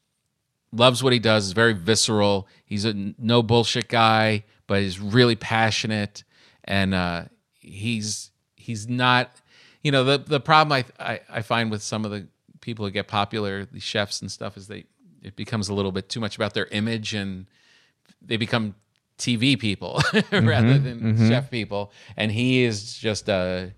loves what he does. Is very visceral. He's a no bullshit guy, but he's really passionate, and uh, he's he's not. You know the the problem I, I I find with some of the people who get popular, the chefs and stuff, is they it becomes a little bit too much about their image and they become TV people rather mm-hmm. than mm-hmm. chef people. And he is just a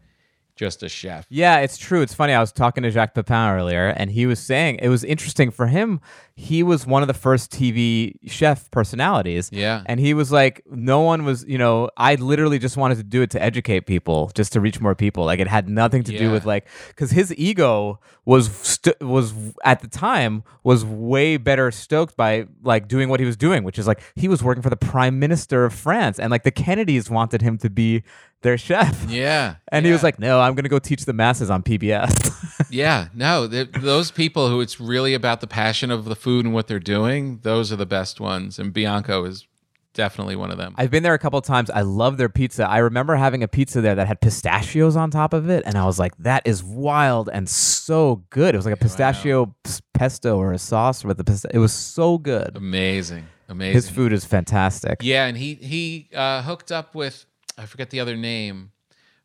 just a chef. Yeah, it's true. It's funny. I was talking to Jacques Pepin earlier, and he was saying it was interesting for him. He was one of the first TV chef personalities. Yeah. And he was like, no one was, you know, I literally just wanted to do it to educate people, just to reach more people. Like it had nothing to do with like, because his ego was st- was at the time was way better stoked by like doing what he was doing, which is like he was working for the prime minister of France, and like the Kennedys wanted him to be their chef. Yeah. And he was like, "No, I'm going to go teach the masses on PBS." Yeah, no, those people who it's really about the passion of the food and what they're doing, those are the best ones. And Bianco is definitely one of them. I've been there a couple of times. I love their pizza. I remember having a pizza there that had pistachios on top of it, and I was like, "That is wild and so good." It was like a pistachio p- pesto or a sauce with the pista- It was so good. amazing, amazing. His food is fantastic. Yeah, and he he uh, hooked up with I forget the other name,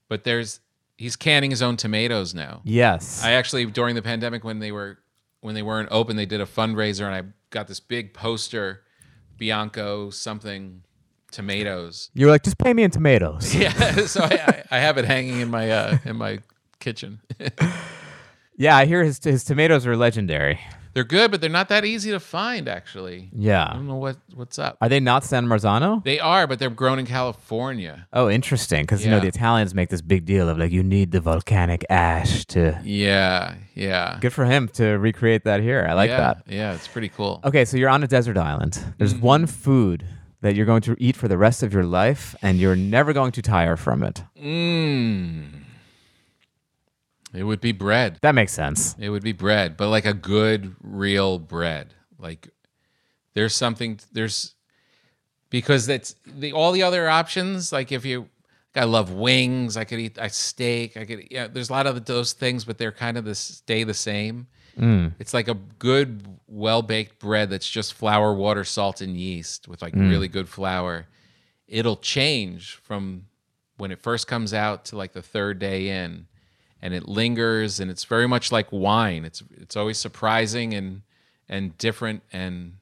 but there's he's canning his own tomatoes now. Yes. I actually during the pandemic when they were when they weren't open, they did a fundraiser and I got this big poster, Bianco something tomatoes. you were like, "Just pay me in tomatoes." Yeah, so I, I, I have it hanging in my uh, in my kitchen. yeah, I hear his his tomatoes are legendary. They're good, but they're not that easy to find. Actually, Yeah. I don't know what what's up. Are they not San Marzano? They are, but they're grown in California. Oh, interesting. Because you know Yeah. the Italians make this big deal of like you need the volcanic ash to. Yeah, yeah, Good for him to recreate that here. I like yeah, that. Yeah, it's pretty cool. Okay, so you're on a desert island. There's Mm-hmm. one food that you're going to eat for the rest of your life, and you're never going to tire from it. Mmm. It would be bread. That makes sense. It would be bread, but like a good, real bread. Like there's something there's because that's the all the other options. Like if you, I love wings. I could eat a steak. I could yeah. There's a lot of those things, but they're kind of the stay the same. Mm. It's like a good, well baked bread that's just flour, water, salt, and yeast with like mm. really good flour. It'll change from when it first comes out to like the third day in, and it lingers, and it's very much like wine. It's it's always surprising and and different, and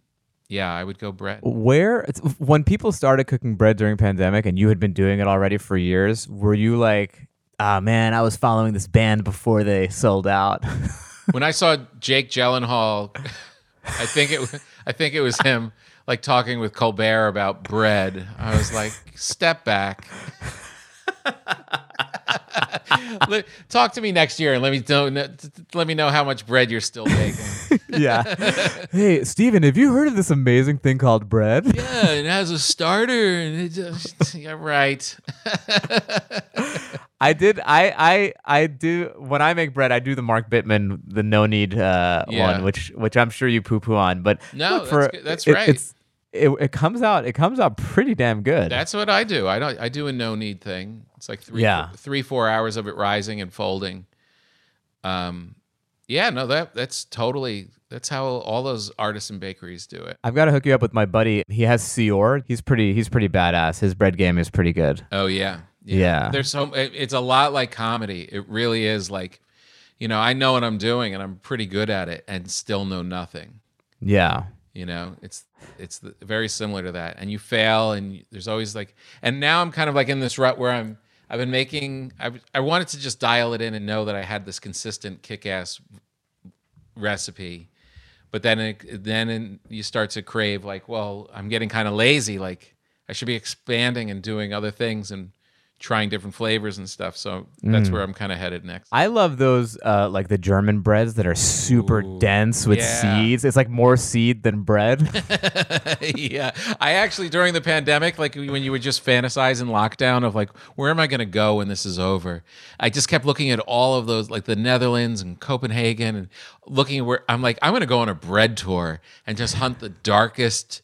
yeah, I would go bread. Where when people started cooking bread during pandemic, and you had been doing it already for years, were you like, "Ah, man, I was following this band before they sold out"? when I saw Jake Gyllenhaal, I think it I think it was him like talking with Colbert about bread. I was like, step back. Talk to me next year and let me know let me know how much bread you're still baking. yeah. hey, Steven, have you heard of this amazing thing called bread? yeah, it has a starter and it just yeah, right. I did. I I I do when I make bread. I do the Mark Bittman, the no knead uh, Yeah. one, which which I'm sure you poo poo on. But No, for, that's good- that's it- right. It's it, it comes out it comes out pretty damn good. That's what I do. I don't. I do a no knead thing. It's like three, Yeah. three, four hours of it rising and folding. Um, yeah, no, that that's totally that's how all those artisan bakeries do it. I've got to hook you up with my buddy. He has Sior. He's pretty. He's pretty badass. His bread game is pretty good. Oh yeah, Yeah. There's so it- it's a lot like comedy. It really is like, you know, I know what I'm doing and I'm pretty good at it, and still know nothing. Yeah. You know, it's it's the, very similar to that. And you fail, and there's always like, and now I'm kind of like in this rut where I'm. I've been making. I I wanted to just dial it in and know that I had this consistent kick-ass recipe, but then it, then in, you start to crave like, well, I'm getting kind of lazy. Like I should be expanding and doing other things and trying different flavors and stuff. So that's where I'm kind of headed next. I love those uh, like the German breads that are super dense with yeah. seeds. It's like more seed than bread. yeah. I actually during the pandemic, like when you would just fantasize in lockdown of like, where am I going to go when this is over? I just kept looking at all of those, like the Netherlands and Copenhagen, and looking at where I'm like, I'm going to go on a bread tour and just hunt the darkest,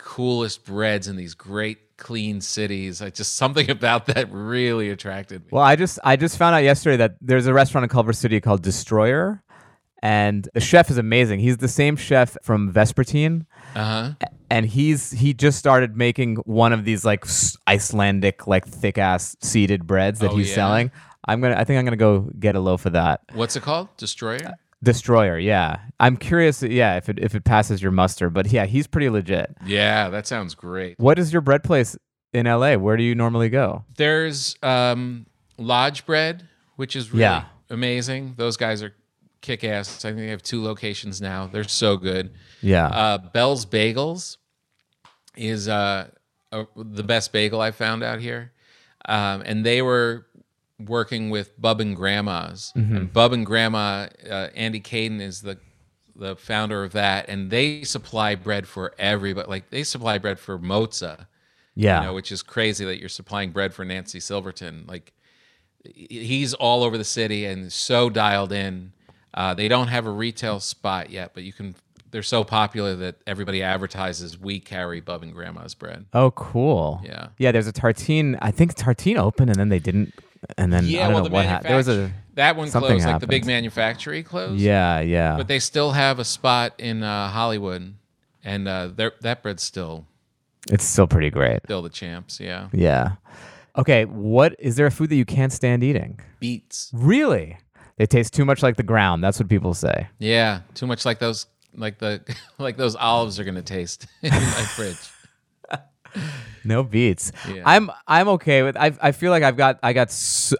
coolest breads in these great clean cities. I just something about that really attracted me. Well, I just I just found out yesterday that there's a restaurant in Culver City called Destroyer, and the chef is amazing. He's the same chef from Vespertine, Uh huh. and he's he just started making one of these like Icelandic like thick ass seeded breads that Oh, he's yeah? selling. I'm gonna I think I'm gonna go get a loaf of that. What's it called? Destroyer. Destroyer, yeah. I'm curious, yeah, if it if it passes your muster, but yeah, he's pretty legit. Yeah, that sounds great. What is your bread place in LA? Where do you normally go? There's um, Lodge Bread, which is really Yeah. amazing. Those guys are kick ass. I think they have two locations now. They're so good. Yeah. Uh, Belle's Bagels is uh, uh, the best bagel I found out here. Um, and they were working with Bub and Grandma's. And Bub and Grandma, uh, Andy Kadin is the the founder of that, and they supply bread for everybody. Like they supply bread for Mozza yeah. you know, which is crazy that you're supplying bread for Nancy Silverton. Like he's all over the city and so dialed in. Uh, they don't have a retail spot yet, but you can. They're so popular that everybody advertises we carry Bub and Grandma's bread. Oh, cool. Yeah. Yeah, there's a Tartine. I think Tartine opened and then they didn't. And then I don't know what happened. There was a. that one closed, like the big manufacturer closed. Yeah, yeah. but they still have a spot in uh, Hollywood, and uh, that bread's still it's still pretty great. still the champs. Yeah, Yeah. Okay, what is there a food that you can't stand eating? beets. Really? They taste too much like the ground. That's what people say. Yeah, too much like those like the like those olives are gonna taste in my fridge. No beets. Yeah. I'm I'm okay with. I I feel like I've got I got.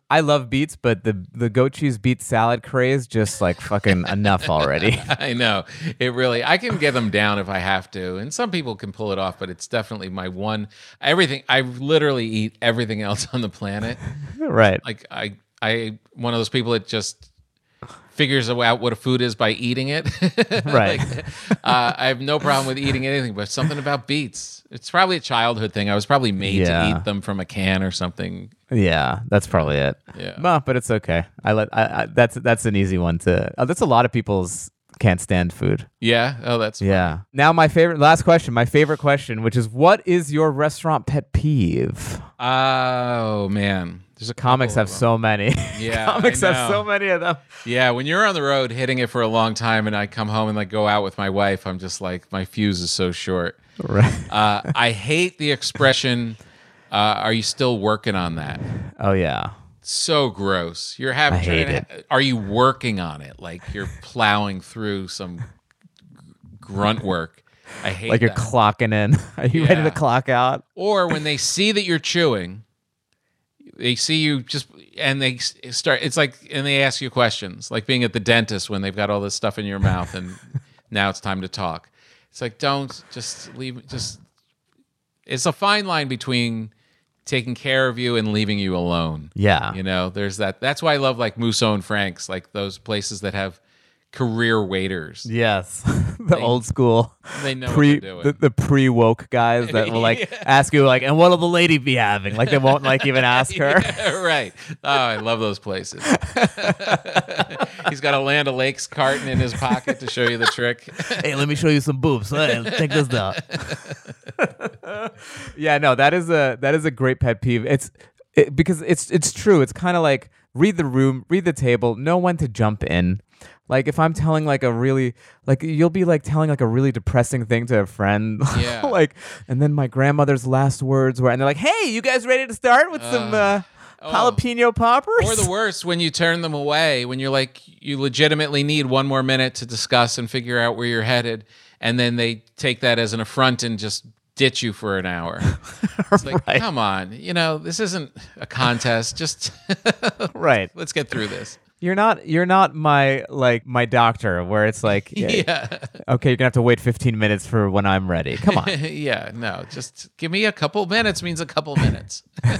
I love beets, but the the goat cheese beet salad craze just like fucking enough already. I know it really. I can get them down if I have to, and some people can pull it off. But it's definitely my one. Everything. I literally eat everything else on the planet. right. Like I, I one of those people that just figures out what a food is by eating it. Right. Like, uh, I have no problem with eating anything, but something about beets. It's probably a childhood thing. I was probably made Yeah. to eat them from a can or something. Yeah, that's probably it. Yeah. Well, but it's okay. I let. I, I, that's that's an easy one to. Uh, that's a lot of people's can't stand food. Yeah. Oh, that's Yeah. Now my favorite last question, my favorite question, which is what is your restaurant pet peeve? Oh man, there's a Comics have so many. Yeah, Comics have so many of them. Yeah, when you're on the road hitting it for a long time, and I come home and like go out with my wife, I'm just like my fuse is so short. Right. Uh, I hate the expression. Uh, are you still working on that? Oh yeah. So gross. You're having. I hate to- Are you working on it? Like you're plowing through some grunt work. I hate Like you're that. clocking in. Are you ready to clock out? or when they see that you're chewing they see you just and they start it's like and they ask you questions like being at the dentist when they've got all this stuff in your mouth and now it's time to talk it's like don't just leave just it's a fine line between taking care of you and leaving you alone Yeah. you know there's that that's why i love like musso and frank's like those places that have career waiters Yes. the old school they know pre what they're doing the, the pre woke guys that will like ask you like and what'll the lady be having? Like they won't like even ask her. Yeah, right. Oh, I love those places. He's got a Land O'Lakes carton in his pocket to show you the trick. hey, let me show you some boobs. Hey, take this down. yeah, no, that is a that is a great pet peeve. It's it, because it's it's true. It's kind of like read the room, read the table, know when to jump in. Like if I'm telling like a really like you'll be like telling like a really depressing thing to a friend. Yeah. like and then my grandmother's last words were and they're like, "Hey, you guys ready to start with some uh, jalapeno poppers?" oh. Or the worst, when you turn them away, when you're like, you legitimately need one more minute to discuss and figure out where you're headed, and then they take that as an affront and just ditch you for an hour. It's like, Right. come on, you know, this isn't a contest. Just right. let's get through this. You're not you're not my like my doctor where it's like Yeah. Eh, okay, you're gonna have to wait 15 minutes for when I'm ready. Come on. yeah, no, just give me a couple minutes means a couple minutes.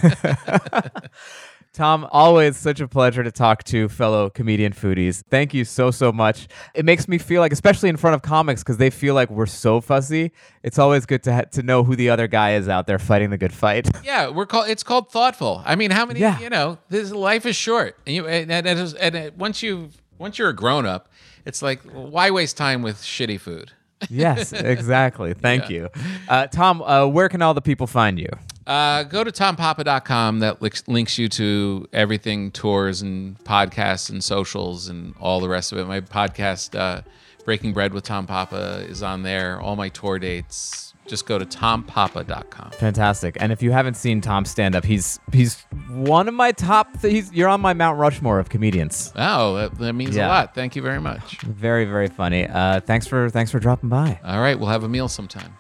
Tom, always such a pleasure to talk to fellow comedian foodies. Thank you so, so much. It makes me feel like, especially in front of comics, because they feel like we're so fussy. It's always good to ha- to know who the other guy is out there fighting the good fight. Yeah, we're called. It's called thoughtful. I mean, how many? Yeah. You know, this life is short, and you and, and, and, and once you once you're a grown up, it's like why waste time with shitty food? yes, exactly. Thank you. Uh, Tom, uh, where can all the people find you? Uh, go to tompapa.com. That links, links you to everything tours and podcasts and socials and all the rest of it. My podcast, uh, Breaking Bread with Tom Papa, is on there. All my tour dates. Just go to tompapa.com. Fantastic. And if you haven't seen Tom stand up, he's he's one of my top. Th- he's you're on my Mount Rushmore of comedians. Oh, that, that means Yeah. a lot. Thank you very much. Very very funny. Uh, thanks for thanks for dropping by. All right, we'll have a meal sometime.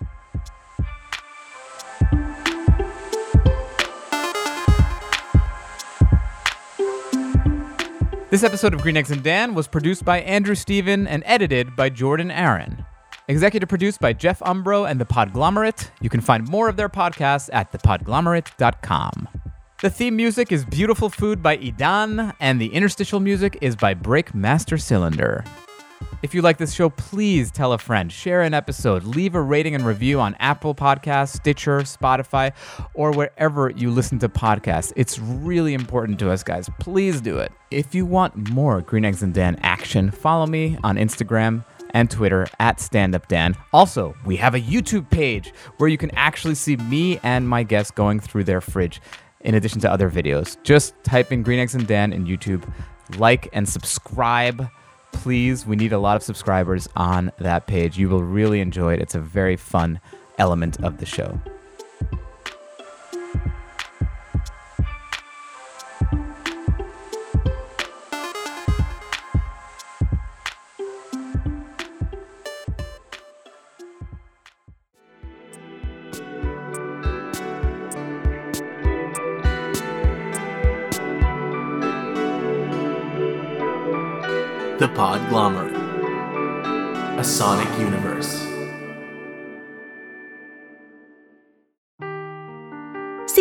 This episode of Green Eggs and Dan was produced by Andrew Steven and edited by Jordan Aaron. Executive produced by Jeff Umbro and The Podglomerate. You can find more of their podcasts at thepodglomerate.com. The theme music is Beautiful Food by Idan, and the interstitial music is by Breakmaster Cylinder. If you like this show, please tell a friend, share an episode, leave a rating and review on Apple Podcasts, Stitcher, Spotify, or wherever you listen to podcasts. It's really important to us, guys. Please do it. If you want more Green Eggs and Dan action, follow me on Instagram and Twitter at StandUpDan. Also, we have a YouTube page where you can actually see me and my guests going through their fridge in addition to other videos. Just type in Green Eggs and Dan in YouTube, like and subscribe please we need a lot of subscribers on that page. You will really enjoy it. It's a very fun element of the show